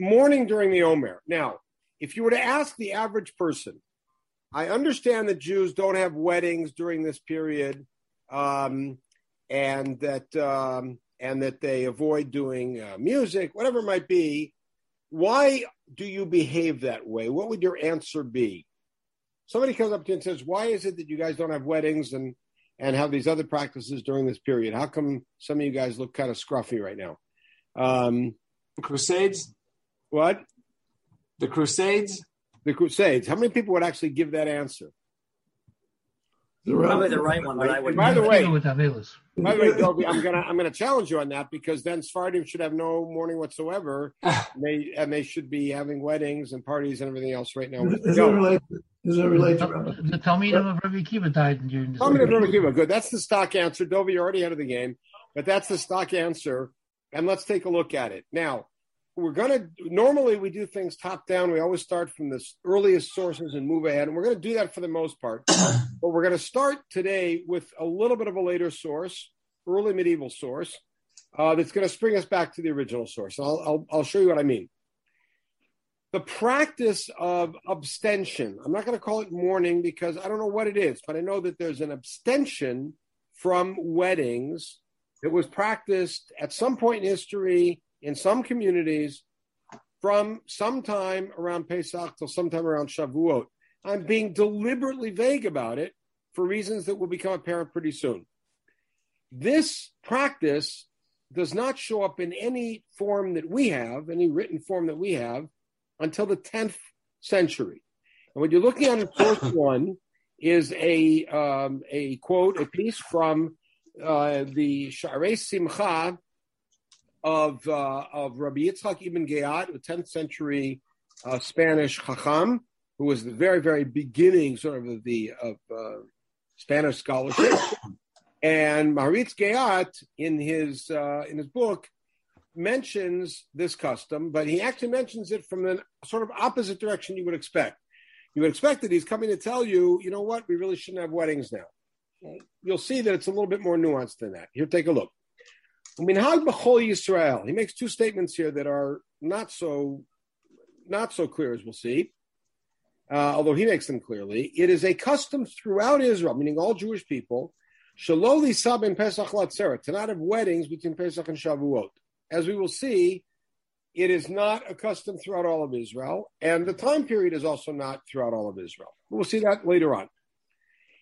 mourning during the Omer. Now, if you were to ask the average person, I understand that Jews don't have weddings during this period, um, and that um, and that they avoid doing uh, music, whatever it might be. Why do you behave that way? What would your answer be? Somebody comes up to you and says, "Why is it that you guys don't have weddings and and have these other practices during this period? How come some of you guys look kind of scruffy right now?" Um, Crusades. What? The Crusades. The Crusades. How many people would actually give that answer? The Probably the right one, but I would. By the way, by the way, Dovi, I'm gonna I'm gonna challenge you on that because then Sephardim should have no mourning whatsoever. and they and they should be having weddings and parties and everything else right now. Is that related? Is that related? The Talmidim of Rabbi Akiva died during this. Talmidim of Rabbi Akiva. Good. That's the stock answer. Dovi, you're already ahead of the game, but that's the stock answer. And let's take a look at it now we're going to normally we do things top down. We always start from the earliest sources and move ahead, and we're going to do that for the most part. but we're going to start today with a little bit of a later source, early medieval source, uh, that's going to spring us back to the original source. I'll, I'll, I'll show you what I mean. The practice of abstention. I'm not going to call it mourning because I don't know what it is, but I know that there's an abstention from weddings that was practiced at some point in history in some communities from sometime around Pesach till sometime around Shavuot. I'm being deliberately vague about it for reasons that will become apparent pretty soon. This practice does not show up in any form that we have, any written form that we have, until the 10th century. And what you're looking at in source one is a um, a quote, a piece from uh, the Sharei Simcha of uh, of Rabbi Yitzchak ibn Geyat, a 10th century uh, Spanish Chacham, who was the very very beginning sort of the of uh, Spanish scholarship. and Maharitz Geyat in his uh, in his book mentions this custom, but he actually mentions it from the sort of opposite direction you would expect. You would expect that he's coming to tell you, you know what, we really shouldn't have weddings now. You'll see that it's a little bit more nuanced than that. Here, take a look. Minhag b'chol Yisrael. He makes two statements here that are not so not so clear as we'll see. Uh, although he makes them clearly, it is a custom throughout Israel, meaning all Jewish people, shaloli sab and Pesach latzera, to not have weddings between Pesach and Shavuot. As we will see, it is not a custom throughout all of Israel, and the time period is also not throughout all of Israel. We'll see that later on.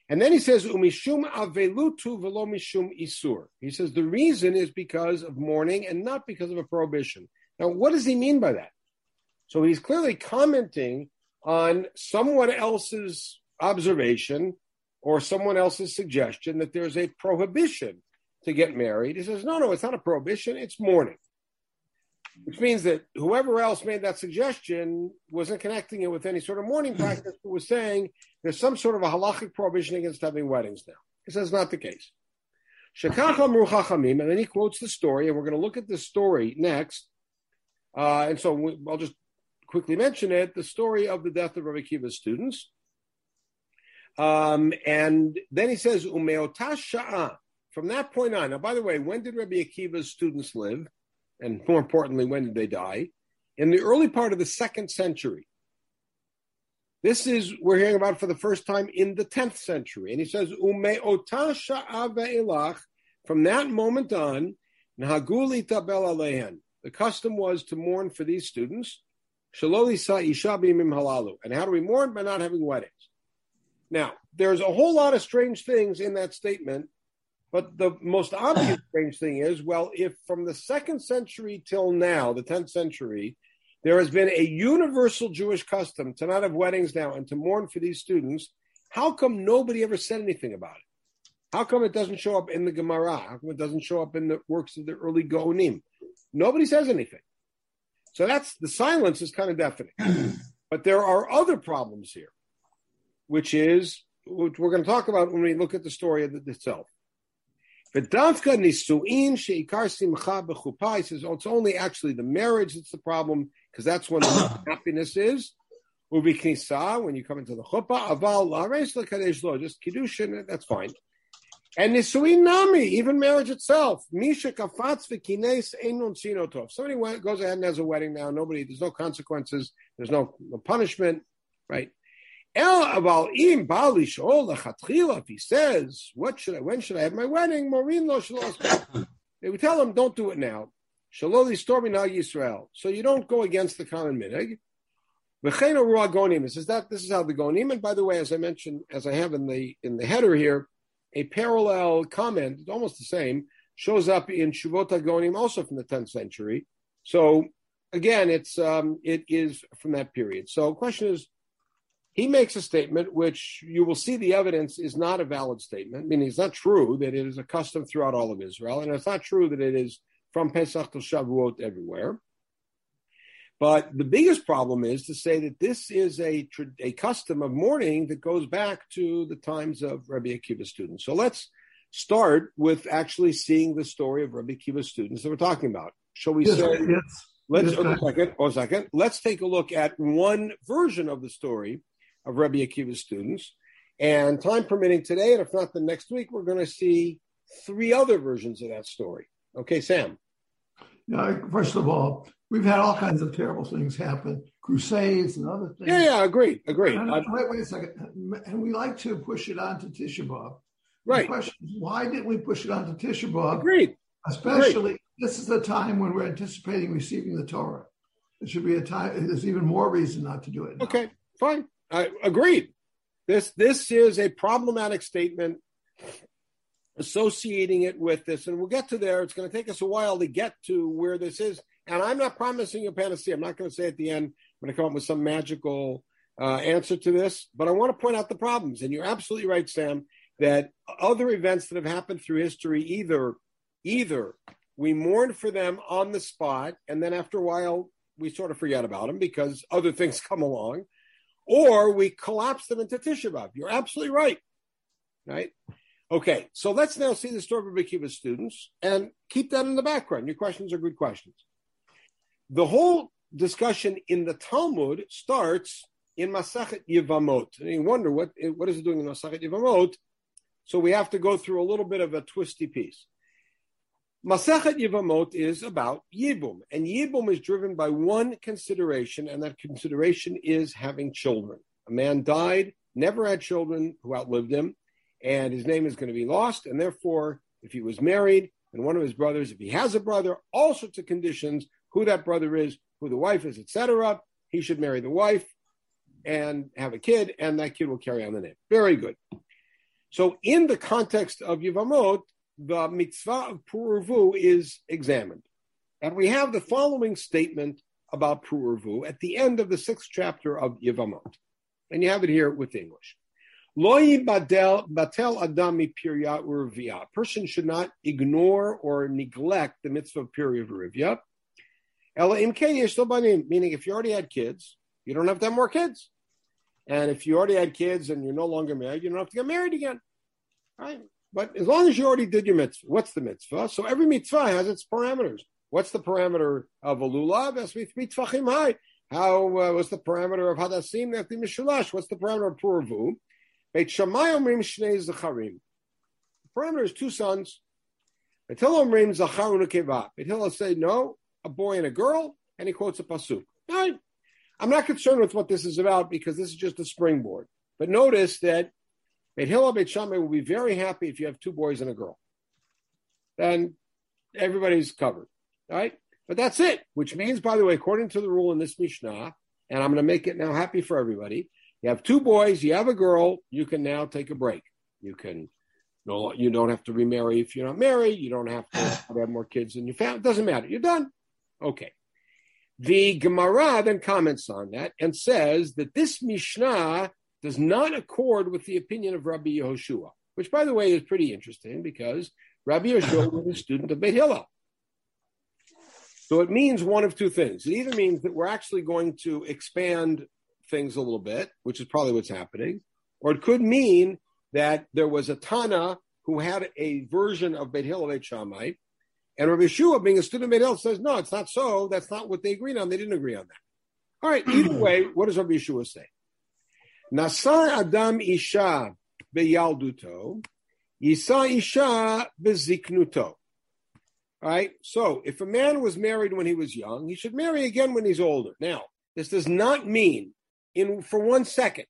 And then he says, Umishum avelutu velo mishum isur. He says the reason is because of mourning and not because of a prohibition. Now, what does he mean by that? So he's clearly commenting on someone else's observation or someone else's suggestion that there's a prohibition to get married. He says, no, no, it's not a prohibition, it's mourning which means that whoever else made that suggestion wasn't connecting it with any sort of mourning practice, but was saying there's some sort of a halachic prohibition against having weddings now. He says not the case. And then he quotes the story, and we're going to look at the story next. Uh, and so we, I'll just quickly mention it the story of the death of Rabbi Akiva's students. Um, and then he says, From that point on, now, by the way, when did Rabbi Akiva's students live? And more importantly, when did they die? In the early part of the second century. This is, we're hearing about for the first time in the 10th century. And he says, from that moment on, the custom was to mourn for these students. And how do we mourn? By not having weddings. Now, there's a whole lot of strange things in that statement but the most obvious strange thing is, well, if from the second century till now, the 10th century, there has been a universal Jewish custom to not have weddings now and to mourn for these students, how come nobody ever said anything about it? How come it doesn't show up in the Gemara? How come it doesn't show up in the works of the early Geonim? Nobody says anything. So that's the silence is kind of deafening. but there are other problems here, which is which we're going to talk about when we look at the story of itself. V'davka nisuin sheikar simcha b'chuppah. He says, oh, it's only actually the marriage that's the problem because that's when the happiness is. Ubiknisa, when you come into the chuppah, aval lares lekadesh lo, just kiddushin, that's fine. And Nisuin Nami, even marriage itself. Misha kafatz v'kines einun sinotov. Somebody goes ahead and has a wedding now. Nobody, there's no consequences. There's no, no punishment, right? El. If he says, "What should I? When should I have my wedding?" Maureen lo They would tell him, "Don't do it now." Shaloli stormy now Yisrael. So you don't go against the common minhag. It says that this is how the geonim. And by the way, as I mentioned, as I have in the in the header here, a parallel comment, almost the same, shows up in Shuvot Geonim, also from the 10th century. So again, it's um, it is from that period. So question is, he makes a statement which you will see the evidence is not a valid statement, meaning it's not true that it is a custom throughout all of Israel, and it's not true that it is from Pesach to Shavuot everywhere. But the biggest problem is to say that this is a, a custom of mourning that goes back to the times of Rabbi Akiva's students. So let's start with actually seeing the story of Rabbi Akiva's students that we're talking about. Shall we yes, say? Yes. Let's yes, oh, a second. a second. Let's take a look at one version of the story of Rabbi Akiva's students. And time permitting today, and if not the next week, we're going to see three other versions of that story. Okay, Sam. Yeah, first of all, we've had all kinds of terrible things happen, crusades and other things. Yeah, yeah, agreed, agreed. And, uh, wait, wait a second. And we like to push it on to Tisha B'Av. Right. The question is, why didn't we push it on to Tisha B'Av? Agreed. Especially, agreed. this is the time when we're anticipating receiving the Torah. It should be a time. There's even more reason not to do it. Now. Okay, fine. I agreed. This this is a problematic statement associating it with this, and we'll get to there. It's going to take us a while to get to where this is, and I'm not promising you a panacea. I'm not going to say at the end I'm going to come up with some magical uh, answer to this, but I want to point out the problems. And you're absolutely right, Sam, that other events that have happened through history either either we mourn for them on the spot, and then after a while we sort of forget about them because other things come along, or we collapse them into Tisha B'av. You're absolutely right, right? Okay, so let's now see the story of Rabbi students and keep that in the background. Your questions are good questions. The whole discussion in the Talmud starts in Masachet Yevamot. And you wonder what, what is it doing in Masachet Yevamot? So we have to go through a little bit of a twisty piece. Masachet Yevamot is about Yibum, and Yibum is driven by one consideration, and that consideration is having children. A man died, never had children who outlived him, and his name is going to be lost. And therefore, if he was married and one of his brothers, if he has a brother, all sorts of conditions, who that brother is, who the wife is, etc., he should marry the wife and have a kid, and that kid will carry on the name. Very good. So, in the context of Yevamot, the mitzvah of Pururvu is examined. And we have the following statement about Pururvu at the end of the sixth chapter of Yevamot. And you have it here with English. Loyi batel adami pirya. Person should not ignore or neglect the mitzvah of pirya urvia. Ela imken meaning if you already had kids, you don't have to have more kids. And if you already had kids and you're no longer married, you don't have to get married again. Right? But as long as you already did your mitzvah, what's the mitzvah? So every mitzvah has its parameters. What's the parameter of a lulav? How uh, what's the parameter of hadassim? What's the parameter of puravu? Beit Shammai Omrim Shnei Zacharim. The parameter is two sons. Beit Hillel Omrim Zacharun Ukeva. Beit Hillel say no, a boy and a girl, and he quotes a pasuk. Right? I'm not concerned with what this is about because this is just a springboard. But notice that Beit Hillel Beit Shammai will be very happy if you have two boys and a girl. Then everybody's covered, right? But that's it, which means, by the way, according to the rule in this Mishnah, and I'm going to make it now happy for everybody, you have two boys, you have a girl, you can now take a break. You can no, you don't have to remarry if you're not married. You don't have to have more kids in your family. It doesn't matter. You're done. Okay. The Gemara then comments on that and says that this Mishnah does not accord with the opinion of Rabbi Yehoshua, which, by the way, is pretty interesting because Rabbi Yehoshua was a student of Beit Hillel. So it means one of two things. It either means that we're actually going to expand things a little bit, which is probably what's happening, or it could mean that there was a Tana who had a version of Beit Hillel Beit Shammai, and Rabbi Yeshua, being a student of Beit Hillel, says, no, it's not so. That's not what they agreed on. They didn't agree on that. All right, either way, what does Rabbi Yeshua say? Nasar Adam Isha Beyalduto, Yisa isha beziknuto. Right? So if a man was married when he was young, he should marry again when he's older. Now, this does not mean in for one second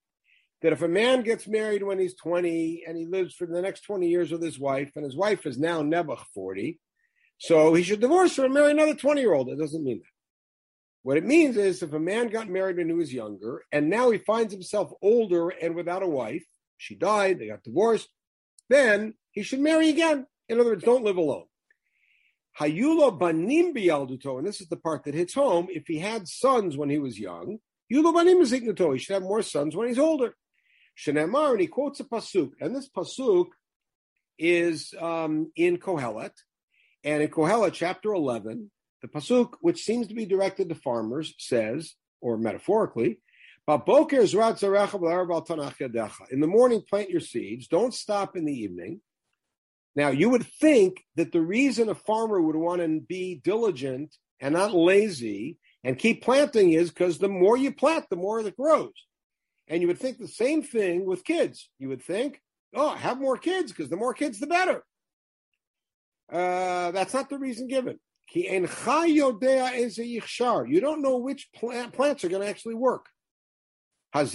that if a man gets married when he's 20 and he lives for the next 20 years with his wife, and his wife is now Nebuch 40, so he should divorce her and marry another 20 year old. It doesn't mean that. What it means is if a man got married when he was younger and now he finds himself older and without a wife, she died, they got divorced, then he should marry again. In other words, don't live alone. Hayulo banim bialduto, and this is the part that hits home. If he had sons when he was young, yulo banim ziknuto, he should have more sons when he's older. Shenemar, and he quotes a pasuk, and this pasuk is um, in Kohelet, and in Kohelet chapter eleven, the pasuk, which seems to be directed to farmers, says, or metaphorically, in the morning, plant your seeds. Don't stop in the evening. Now, you would think that the reason a farmer would want to be diligent and not lazy and keep planting is because the more you plant, the more it grows. And you would think the same thing with kids. You would think, oh, have more kids because the more kids, the better. Uh, that's not the reason given. You don't know which plant, plants are going to actually work. This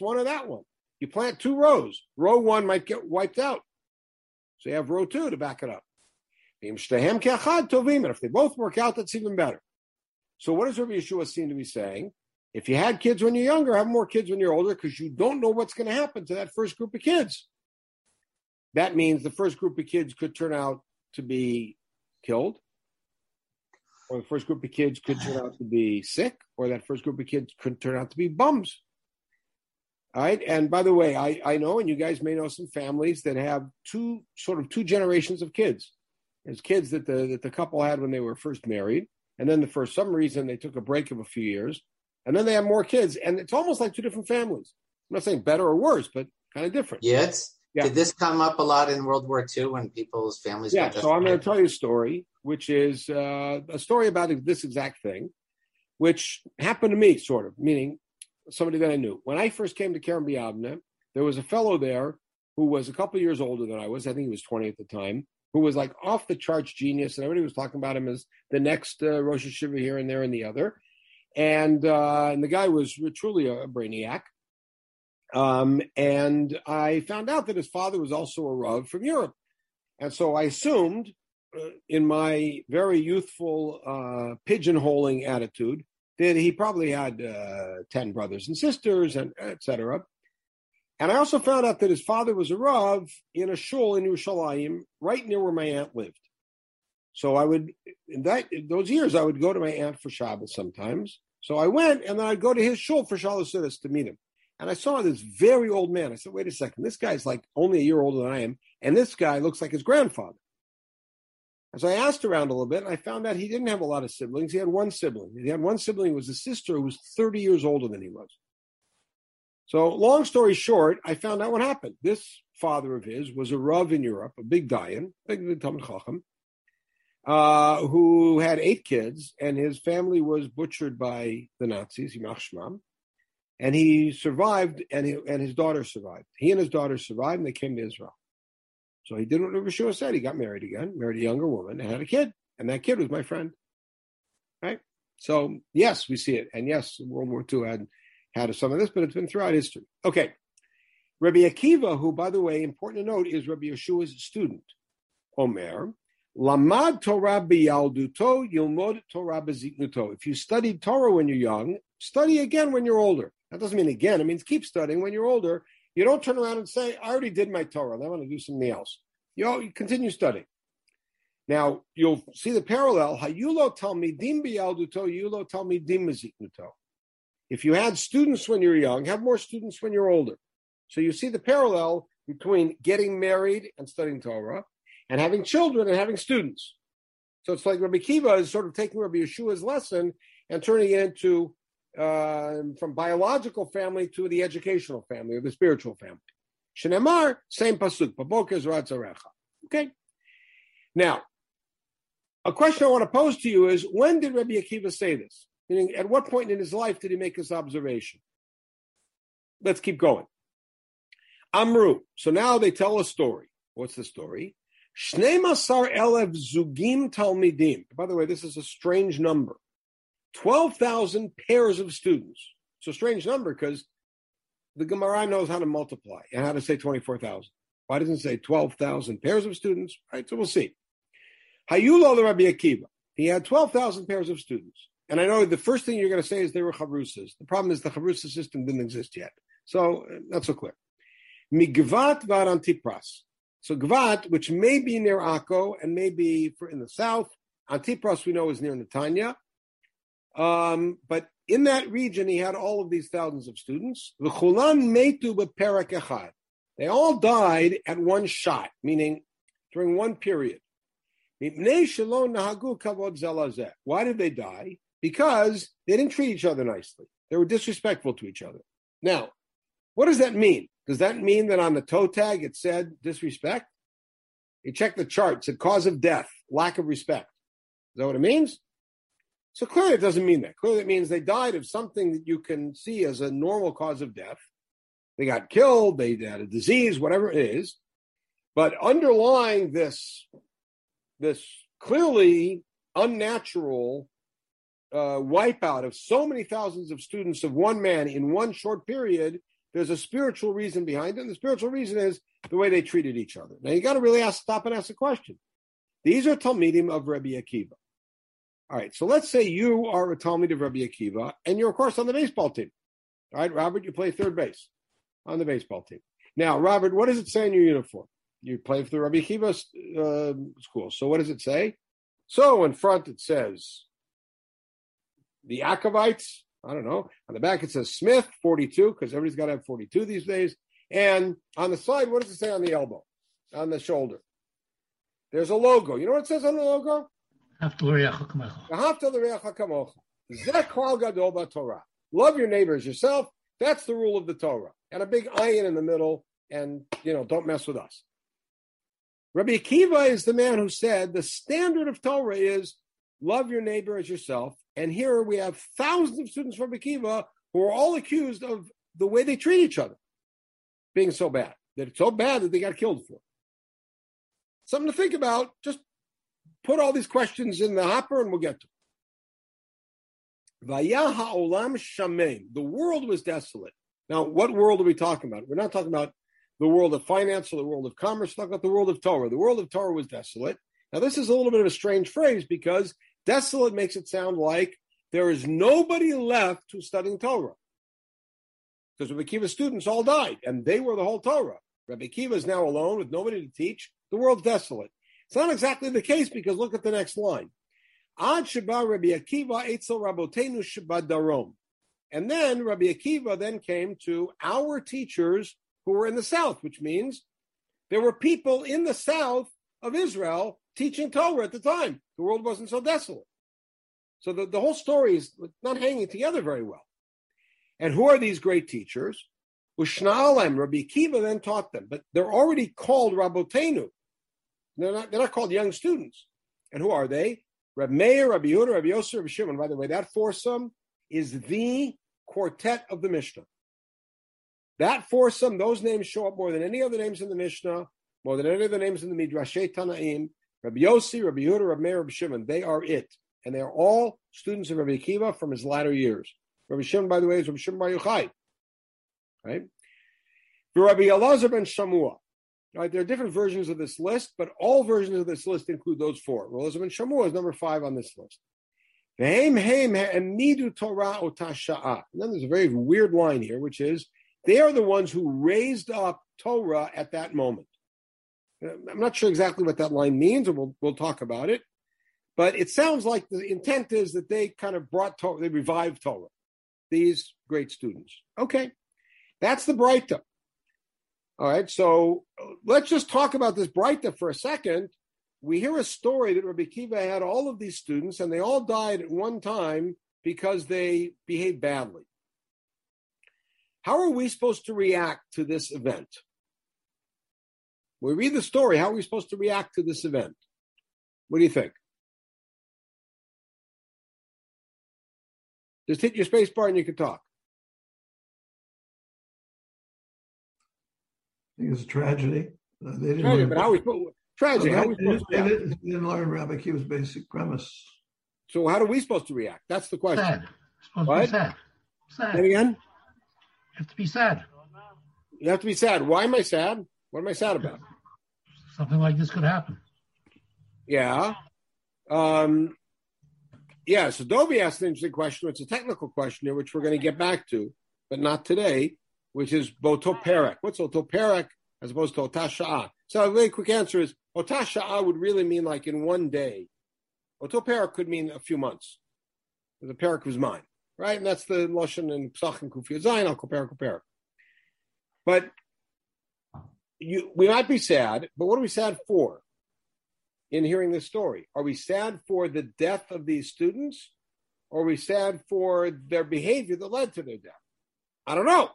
one or that one. You plant two rows. Row one might get wiped out. So you have row two to back it up. And if they both work out, that's even better. So what does Rabbi Yeshua seem to be saying? If you had kids when you're younger, have more kids when you're older because you don't know what's going to happen to that first group of kids. That means the first group of kids could turn out to be killed, or the first group of kids could turn out to be sick, or that first group of kids could turn out to be bums. All right. And by the way, I, I know, and you guys may know some families that have two sort of two generations of kids. There's kids that the that the couple had when they were first married, and then the, for some reason they took a break of a few years, and then they have more kids, and it's almost like two different families. I'm not saying better or worse, but kind of different. Yeah, yeah. Did this come up a lot in World War II when people's families? Yeah. So I'm going to tell you a story, which is uh, a story about this exact thing, which happened to me, sort of, meaning somebody that I knew. When I first came to Kerem B'Yavneh, there was a fellow there who was a couple years older than I was. I think he was 20 at the time, who was like off the charts genius, and everybody was talking about him as the next uh, Rosh HaYeshiva here and there and the other. And uh, and the guy was truly a brainiac. Um, and I found out that his father was also a Rav from Europe. And so I assumed, uh, in my very youthful uh, pigeonholing attitude, that he probably had uh, 10 brothers and sisters and etc. And I also found out that his father was a Rav in a shul in Yerushalayim, right near where my aunt lived. So I would, in that in those years, I would go to my aunt for Shabbos sometimes. So I went, and then I'd go to his shul for Shabbos to meet him. And I saw this very old man. I said, wait a second, this guy's like only a year older than I am, and this guy looks like his grandfather. And so I asked around a little bit, and I found out he didn't have a lot of siblings. He had one sibling. He had one sibling who was a sister who was 30 years older than he was. So, long story short, I found out what happened. This father of his was a Rav in Europe, a big Dayan, big Talmid Chacham, uh, who had eight kids, and his family was butchered by the Nazis, Yimach Shmam, and he survived, and, he, and his daughter survived. He and his daughter survived, and they came to Israel. So he did what Yeshua said. He got married again, married a younger woman, and had a kid. And that kid was my friend. Right? So yes, we see it. And yes, World War II had had some of this, but it's been throughout history. Okay. Rabbi Akiva, who, by the way, important to note, is Rabbi Yeshua's student. Omer, Lamad Torah biyalduto, yilmod Torah beziknuto. If you studied Torah when you're young, study again when you're older. That doesn't mean again. It means keep studying when you're older you don't turn around and say, I already did my Torah. I want to do something else. You, continue studying. Now, you'll see the parallel. Hayulo talmidim bialduto, yulo talmidim maziknuto. If you had students when you're young, have more students when you're older. So you see the parallel between getting married and studying Torah and having children and having students. So it's like Rabbi Kiva is sort of taking Rabbi Yeshua's lesson and turning it into uh, from biological family to the educational family or the spiritual family. Shenemar, same pasuk. Baboker Zarecha. Okay. Now, a question I want to pose to you is: When did Rabbi Akiva say this? Meaning, at what point in his life did he make this observation? Let's keep going. Amru. So now they tell a story. What's the story? Shnemasar elev zugim talmidim. By the way, this is a strange number. 12,000 pairs of students. It's a strange number because the Gemara knows how to multiply and how to say 24,000. Why doesn't it say 12,000 pairs of students? Right, so we'll see. Hayula Rabbi Akiva. He had 12,000 pairs of students. And I know the first thing you're going to say is they were chavrusas. The problem is the chavrusa system didn't exist yet. So uh, not so clear. Migvat var antipras. So Gvat, which may be near Akko and may be in the south. Antipras we know is near Netanya. Um, but in that region, he had all of these thousands of students. They all died at one shot, meaning during one period. Why did they die? Because they didn't treat each other nicely. They were disrespectful to each other. Now, what does that mean? Does that mean that on the toe tag it said disrespect? You check the chart, it said cause of death, lack of respect. Is that what it means? So clearly it doesn't mean that. Clearly it means they died of something that you can see as a normal cause of death. They got killed, they had a disease, whatever it is. But underlying this, this clearly unnatural uh, wipeout of so many thousands of students of one man in one short period, there's a spiritual reason behind it. And the spiritual reason is the way they treated each other. Now you got to really ask, stop and ask a question. These are Talmidim of Rabbi Akiva. All right, so let's say you are a Talmid of Rabbi Akiva, and you're of course on the baseball team. All right, Robert, you play third base on the baseball team. Now, Robert, what does it say in your uniform? You play for the Rabbi Akiva uh, school. So what does it say? So in front it says the Akavites. I don't know. On the back it says Smith 42 because everybody's got to have 42 these days. And on the side, what does it say on the elbow, on the shoulder? There's a logo. You know what it says on the logo? Love your neighbors yourself. That's the rule of the Torah. And a big iron in the middle, and you know, don't mess with us. Rabbi Akiva is the man who said the standard of Torah is love your neighbor as yourself. And here we have thousands of students from Akiva who are all accused of the way they treat each other being so bad. That it's so bad that they got killed for. Something to think about. Just put all these questions in the hopper and we'll get to olam shamem. The world was desolate. Now, what world are we talking about? We're not talking about the world of finance or the world of commerce. We're talking about the world of Torah. The world of Torah was desolate. Now, this is a little bit of a strange phrase because desolate makes it sound like there is nobody left who's studying Torah. Because Rabbi Akiva's students all died, and they were the whole Torah. Rabbi Akiva is now alone with nobody to teach. The world's desolate. It's not exactly the case because look at the next line. Ad Sheba Rabbi Akiva Eitzel Rabotenu Sheba Darom. And then Rabbi Akiva then came to our teachers who were in the south, which means there were people in the south of Israel teaching Torah at the time. The world wasn't so desolate. So the, the whole story is not hanging together very well. And who are these great teachers? Ushna'alem, Rabbi Akiva then taught them, but they're already called Rabotenu. They're not, they're not called young students. And who are they? Rabbi Meir, Rabbi Yehuda, Rabbi Yosef, Rabbi Shimon. By the way, that foursome is the quartet of the Mishnah. That foursome, those names show up more than any other names in the Mishnah, more than any other names in the Midrashay Tanaim. Rabbi Yossi, Rabbi Yehuda, Rabbi Meir, Rabbi Shimon. They are it. And they are all students of Rabbi Akiva from his latter years. Rabbi Shimon, by the way, is Rabbi Shimon Bar Yochai. Right? Rabbi Elazar ben Shamua. Right, there are different versions of this list, but all versions of this list include those four. Elazar ben Shamua is number five on this list. And then there's a very weird line here, which is they are the ones who raised up Torah at that moment. Uh, I'm not sure exactly what that line means, and we'll, we'll talk about it. But it sounds like the intent is that they kind of brought Torah, they revived Torah, these great students. Okay, that's the Breita. All right, so uh, let's just talk about this Breita for a second. We hear a story that Rabbi Kiva had all of these students, and they all died at one time because they behaved badly. How are we supposed to react to this event? We read the story. How are we supposed to react to this event? What do you think? Just hit your space bar and you can talk. Think it's a tragedy. Uh, they didn't Tragic, learn, but how we tragic? How they, we supposed they to react? didn't, they didn't learn Rabbi Akiva's basic premise. So how are we supposed to react? That's the question. Sad. Supposed to What? be sad. Sad. And You have to be sad. you have to be sad. Why am I sad? What am I sad about? Something like this could happen. Yeah. Um, yeah, so Dovey asked an interesting question. It's a technical question here, which we're going to get back to, but not today, which is Botoperek. What's Otoperek as opposed to Otasha'a? So a very quick answer is Otasha'a would really mean like in one day. Otoperek could mean a few months. The perek was mine, right? And that's the Lashon and Psach and Kufi Zayin, Al Koperek, Koperek. But you, we might be sad, but what are we sad for? in hearing this story? Are we sad for the death of these students? Or are we sad for their behavior that led to their death? I don't know.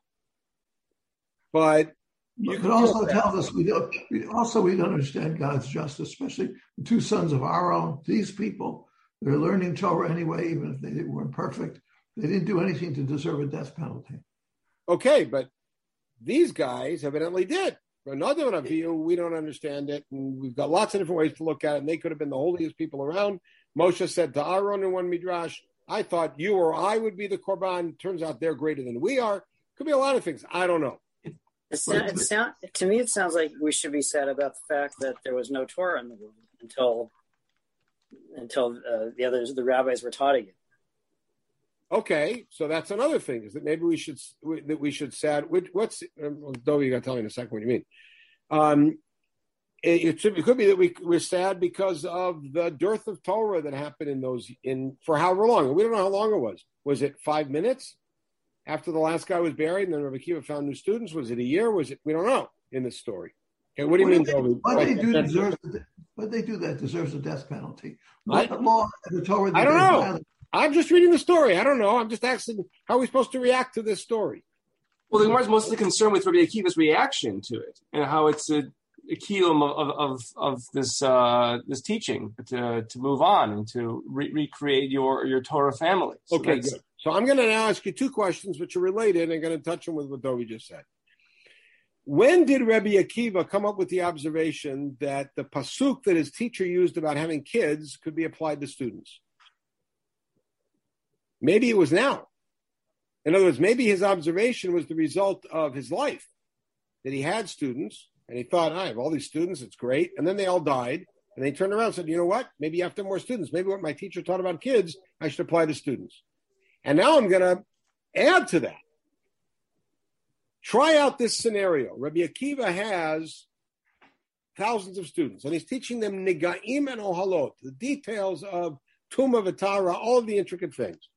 But You can also that. tell us we don't. We also we don't understand God's justice, especially the two sons of Aaron. These people, they're learning Torah anyway, even if they weren't perfect. They didn't do anything to deserve a death penalty. okay, but these guys evidently did. Another view, we don't understand it, and we've got lots of different ways to look at it. And they could have been the holiest people around. Moshe said to Aaron in one midrash, "I thought you or I would be the korban. Turns out they're greater than we are. Could be a lot of things. I don't know. It, sound, it sound, to me, it sounds like we should be sad about the fact that there was no Torah in the world until until uh, the others, the rabbis, were taught again. Okay, so that's another thing is that maybe we should that we should sad. which- What's um, Dovey? You got to tell me in a second what you mean. Um, it, it could be that we we're sad because of the dearth of Torah that happened in those in for however long. We don't know how long it was. Was it five minutes after the last guy was buried, and then Rabbi Kiva found new students? Was it a year? Was it? We don't know in this story. Okay, what do you mean, they, Dovey? what they do deserves. What they do that deserves a death penalty. I- What law in the Torah? that I don't they know. violate? I'm just reading the story. I don't know. I'm just asking how are we supposed to react to this story. Well, the Gemara is mostly concerned with Rabbi Akiva's reaction to it and how it's a, a keylum of, of, of, of this uh, this teaching to, to move on and to re- recreate your, your Torah family. So Okay, good. So I'm going to now ask you two questions which are related and going to touch them with what Dovi just said. When did Rabbi Akiva come up with the observation that the pasuk that his teacher used about having kids could be applied to students? Maybe it was now. In other words, maybe his observation was the result of his life, that he had students and he thought, I have all these students, it's great. And then they all died. And they turned around and said, you know what? Maybe to more students. Maybe what my teacher taught about kids, I should apply to students. And now I'm going to add to that. Try out this scenario. Rabbi Akiva has thousands of students, and he's teaching them nigaim and ohalot, the details of Tuma Vitara, all of the intricate things.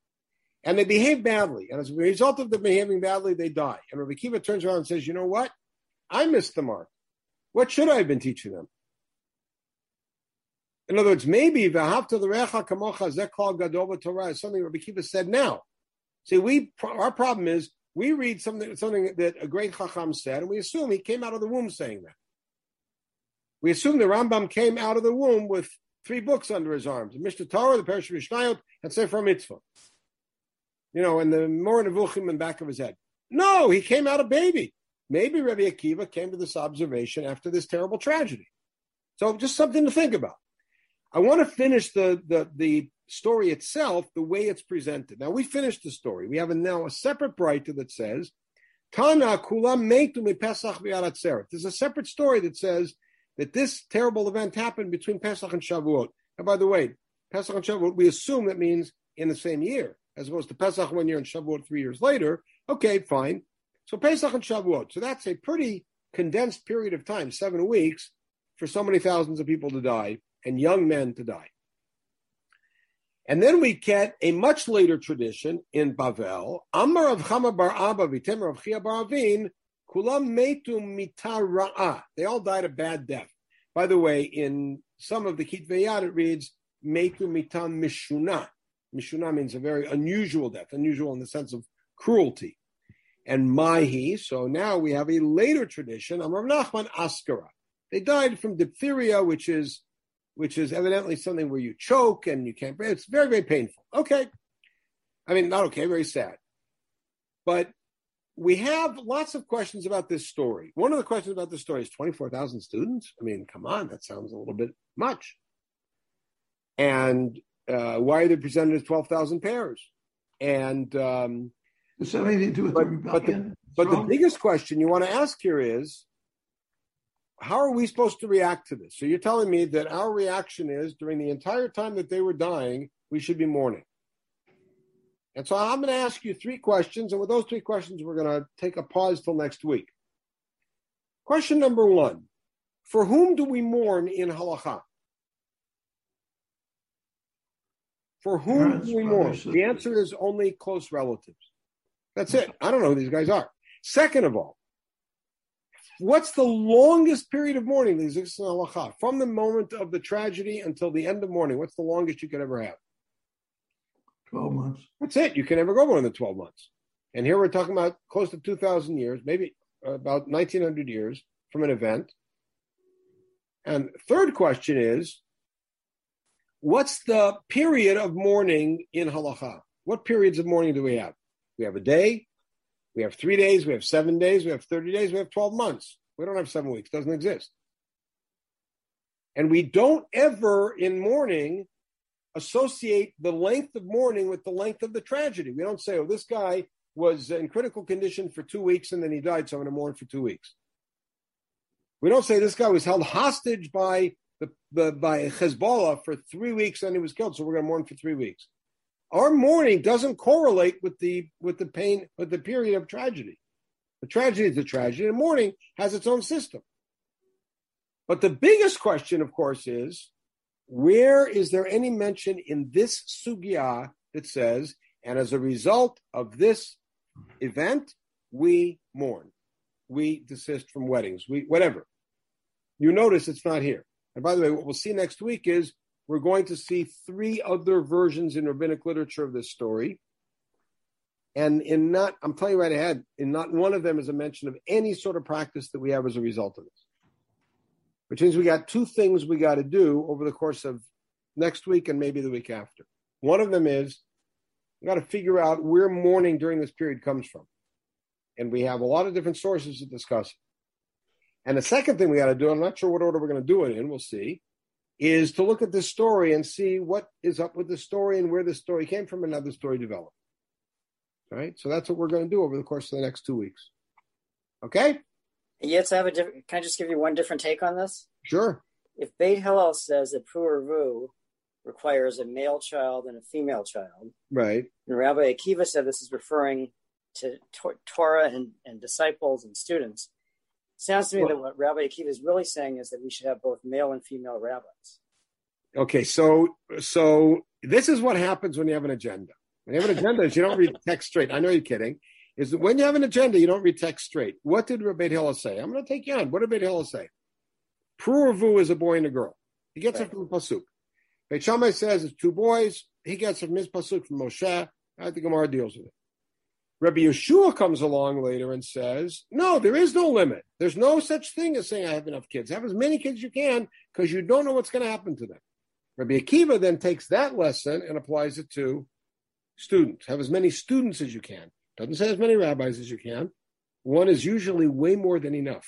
And they behave badly. And as a result of them behaving badly, they die. And Rabbi Akiva turns around and says, you know what? I missed the mark. What should I have been teaching them? In other words, maybe v'ahavta l'recha kamocha zekol gadol Torah is something Rabbi Kiva said now. See, we our problem is we read something something that a great chacham said, and we assume he came out of the womb saying that. We assume the Rambam came out of the womb with three books under his arms: the Mishneh Torah, the Parashat Mishnayot, and Sefer Mitzvah. You know, and the Moreh Nevuchim in the back of his head. No, he came out a baby. Maybe Rabbi Akiva came to this observation after this terrible tragedy. So, just something to think about. I want to finish the, the, the story itself the way it's presented. Now, we finished the story. We have a, now a separate Breita that says, Tana kulam pesach. There's a separate story that says that this terrible event happened between Pesach and Shavuot. And by the way, Pesach and Shavuot, we assume that means in the same year, as opposed to Pesach one year and Shavuot three years later. Okay, fine. So Pesach and Shavuot. So that's a pretty condensed period of time, seven weeks, for so many thousands of people to die and young men to die. And then we get a much later tradition in Bavel. Amar of Chama bar Abba v'temer of Chia bar Avin, kulam metu mitara'ah. They all died a bad death. By the way, in some of the Kitveyat, it reads metu mitam mishuna. Mishuna means a very unusual death, unusual in the sense of cruelty. And Mahi, so now we have a later tradition, Amar Nachman Askara. They died from diphtheria, which is which is evidently something where you choke and you can't breathe. It's very, very painful. Okay. I mean, not okay, very sad. But we have lots of questions about this story. One of the questions about this story is 24,000 students. I mean, come on, that sounds a little bit much. And uh, why are they presented as 12,000 pairs? And um, Does that have anything to do with But- the but the- but the biggest question you want to ask here is how are we supposed to react to this? So you're telling me that our reaction is during the entire time that they were dying, we should be mourning. And so I'm going to ask you three questions. And with those three questions, we're going to take a pause till next week. Question number one For whom do we mourn in halacha? For whom Parents, do we mourn? The answer is only close relatives. That's it. I don't know who these guys are. Second of all, what's the longest period of mourning that exists in halacha? From the moment of the tragedy until the end of mourning, what's the longest you could ever have? 12 months. That's it. You can never go more than 12 months. And here we're talking about close to 2,000 years, maybe about 1,900 years from an event. And third question is, what's the period of mourning in halacha? What periods of mourning do we have? We have a day, we have three days, we have seven days, we have 30 days, we have 12 months. We don't have seven weeks, doesn't exist. And we don't ever in mourning associate the length of mourning with the length of the tragedy. We don't say, oh, this guy was in critical condition for two weeks and then he died, so I'm going to mourn for two weeks. We don't say this guy was held hostage by the, the by Hezbollah for three weeks and he was killed, so we're going to mourn for three weeks. Our mourning doesn't correlate with the with the pain with the period of tragedy. The tragedy is a tragedy, and mourning has its own system. But the biggest question, of course, is where is there any mention in this sugya that says, and as a result of this event, we mourn, we desist from weddings, we whatever. You notice it's not here. And by the way, what we'll see next week is we're going to see three other versions in rabbinic literature of this story. And in not, I'm telling you right ahead, in not one of them is a mention of any sort of practice that we have as a result of this. Which means we got two things we got to do over the course of next week and maybe the week after. One of them is we got to figure out where mourning during this period comes from. And we have a lot of different sources to discuss. And the second thing we got to do, I'm not sure what order we're going to do it in, we'll see, is to look at this story and see what is up with the story and where the story came from and how the story developed. All right? So that's what we're going to do over the course of the next two weeks. Okay? Yes, I have a different. Can I just give you one different take on this? Sure. If Beit Hillel says that Puravu requires a male child and a female child, Right. and Rabbi Akiva said this is referring to Tor- Torah and, and disciples and students, sounds to me Well- that what Rabbi Akiva is really saying is that we should have both male and female rabbis. Okay, so so this is what happens when you have an agenda. When you have an agenda, is you don't read text straight. I know you're kidding. Is that when you have an agenda, you don't read text straight. What did Rabbi Hillel say? I'm going to take you on. What did Rabbi Hillel say? Puravu is a boy and a girl. He gets it Right. from the pasuk. Beit Shammai says it's two boys. He gets it from his pasuk from Moshe. I think Gemara deals with it. Rabbi Yeshua comes along later and says, no, there is no limit. There's no such thing as saying I have enough kids. Have as many kids as you can because you don't know what's going to happen to them. Rabbi Akiva then takes that lesson and applies it to students. Have as many students as you can. Doesn't say as many rabbis as you can. One is usually way more than enough.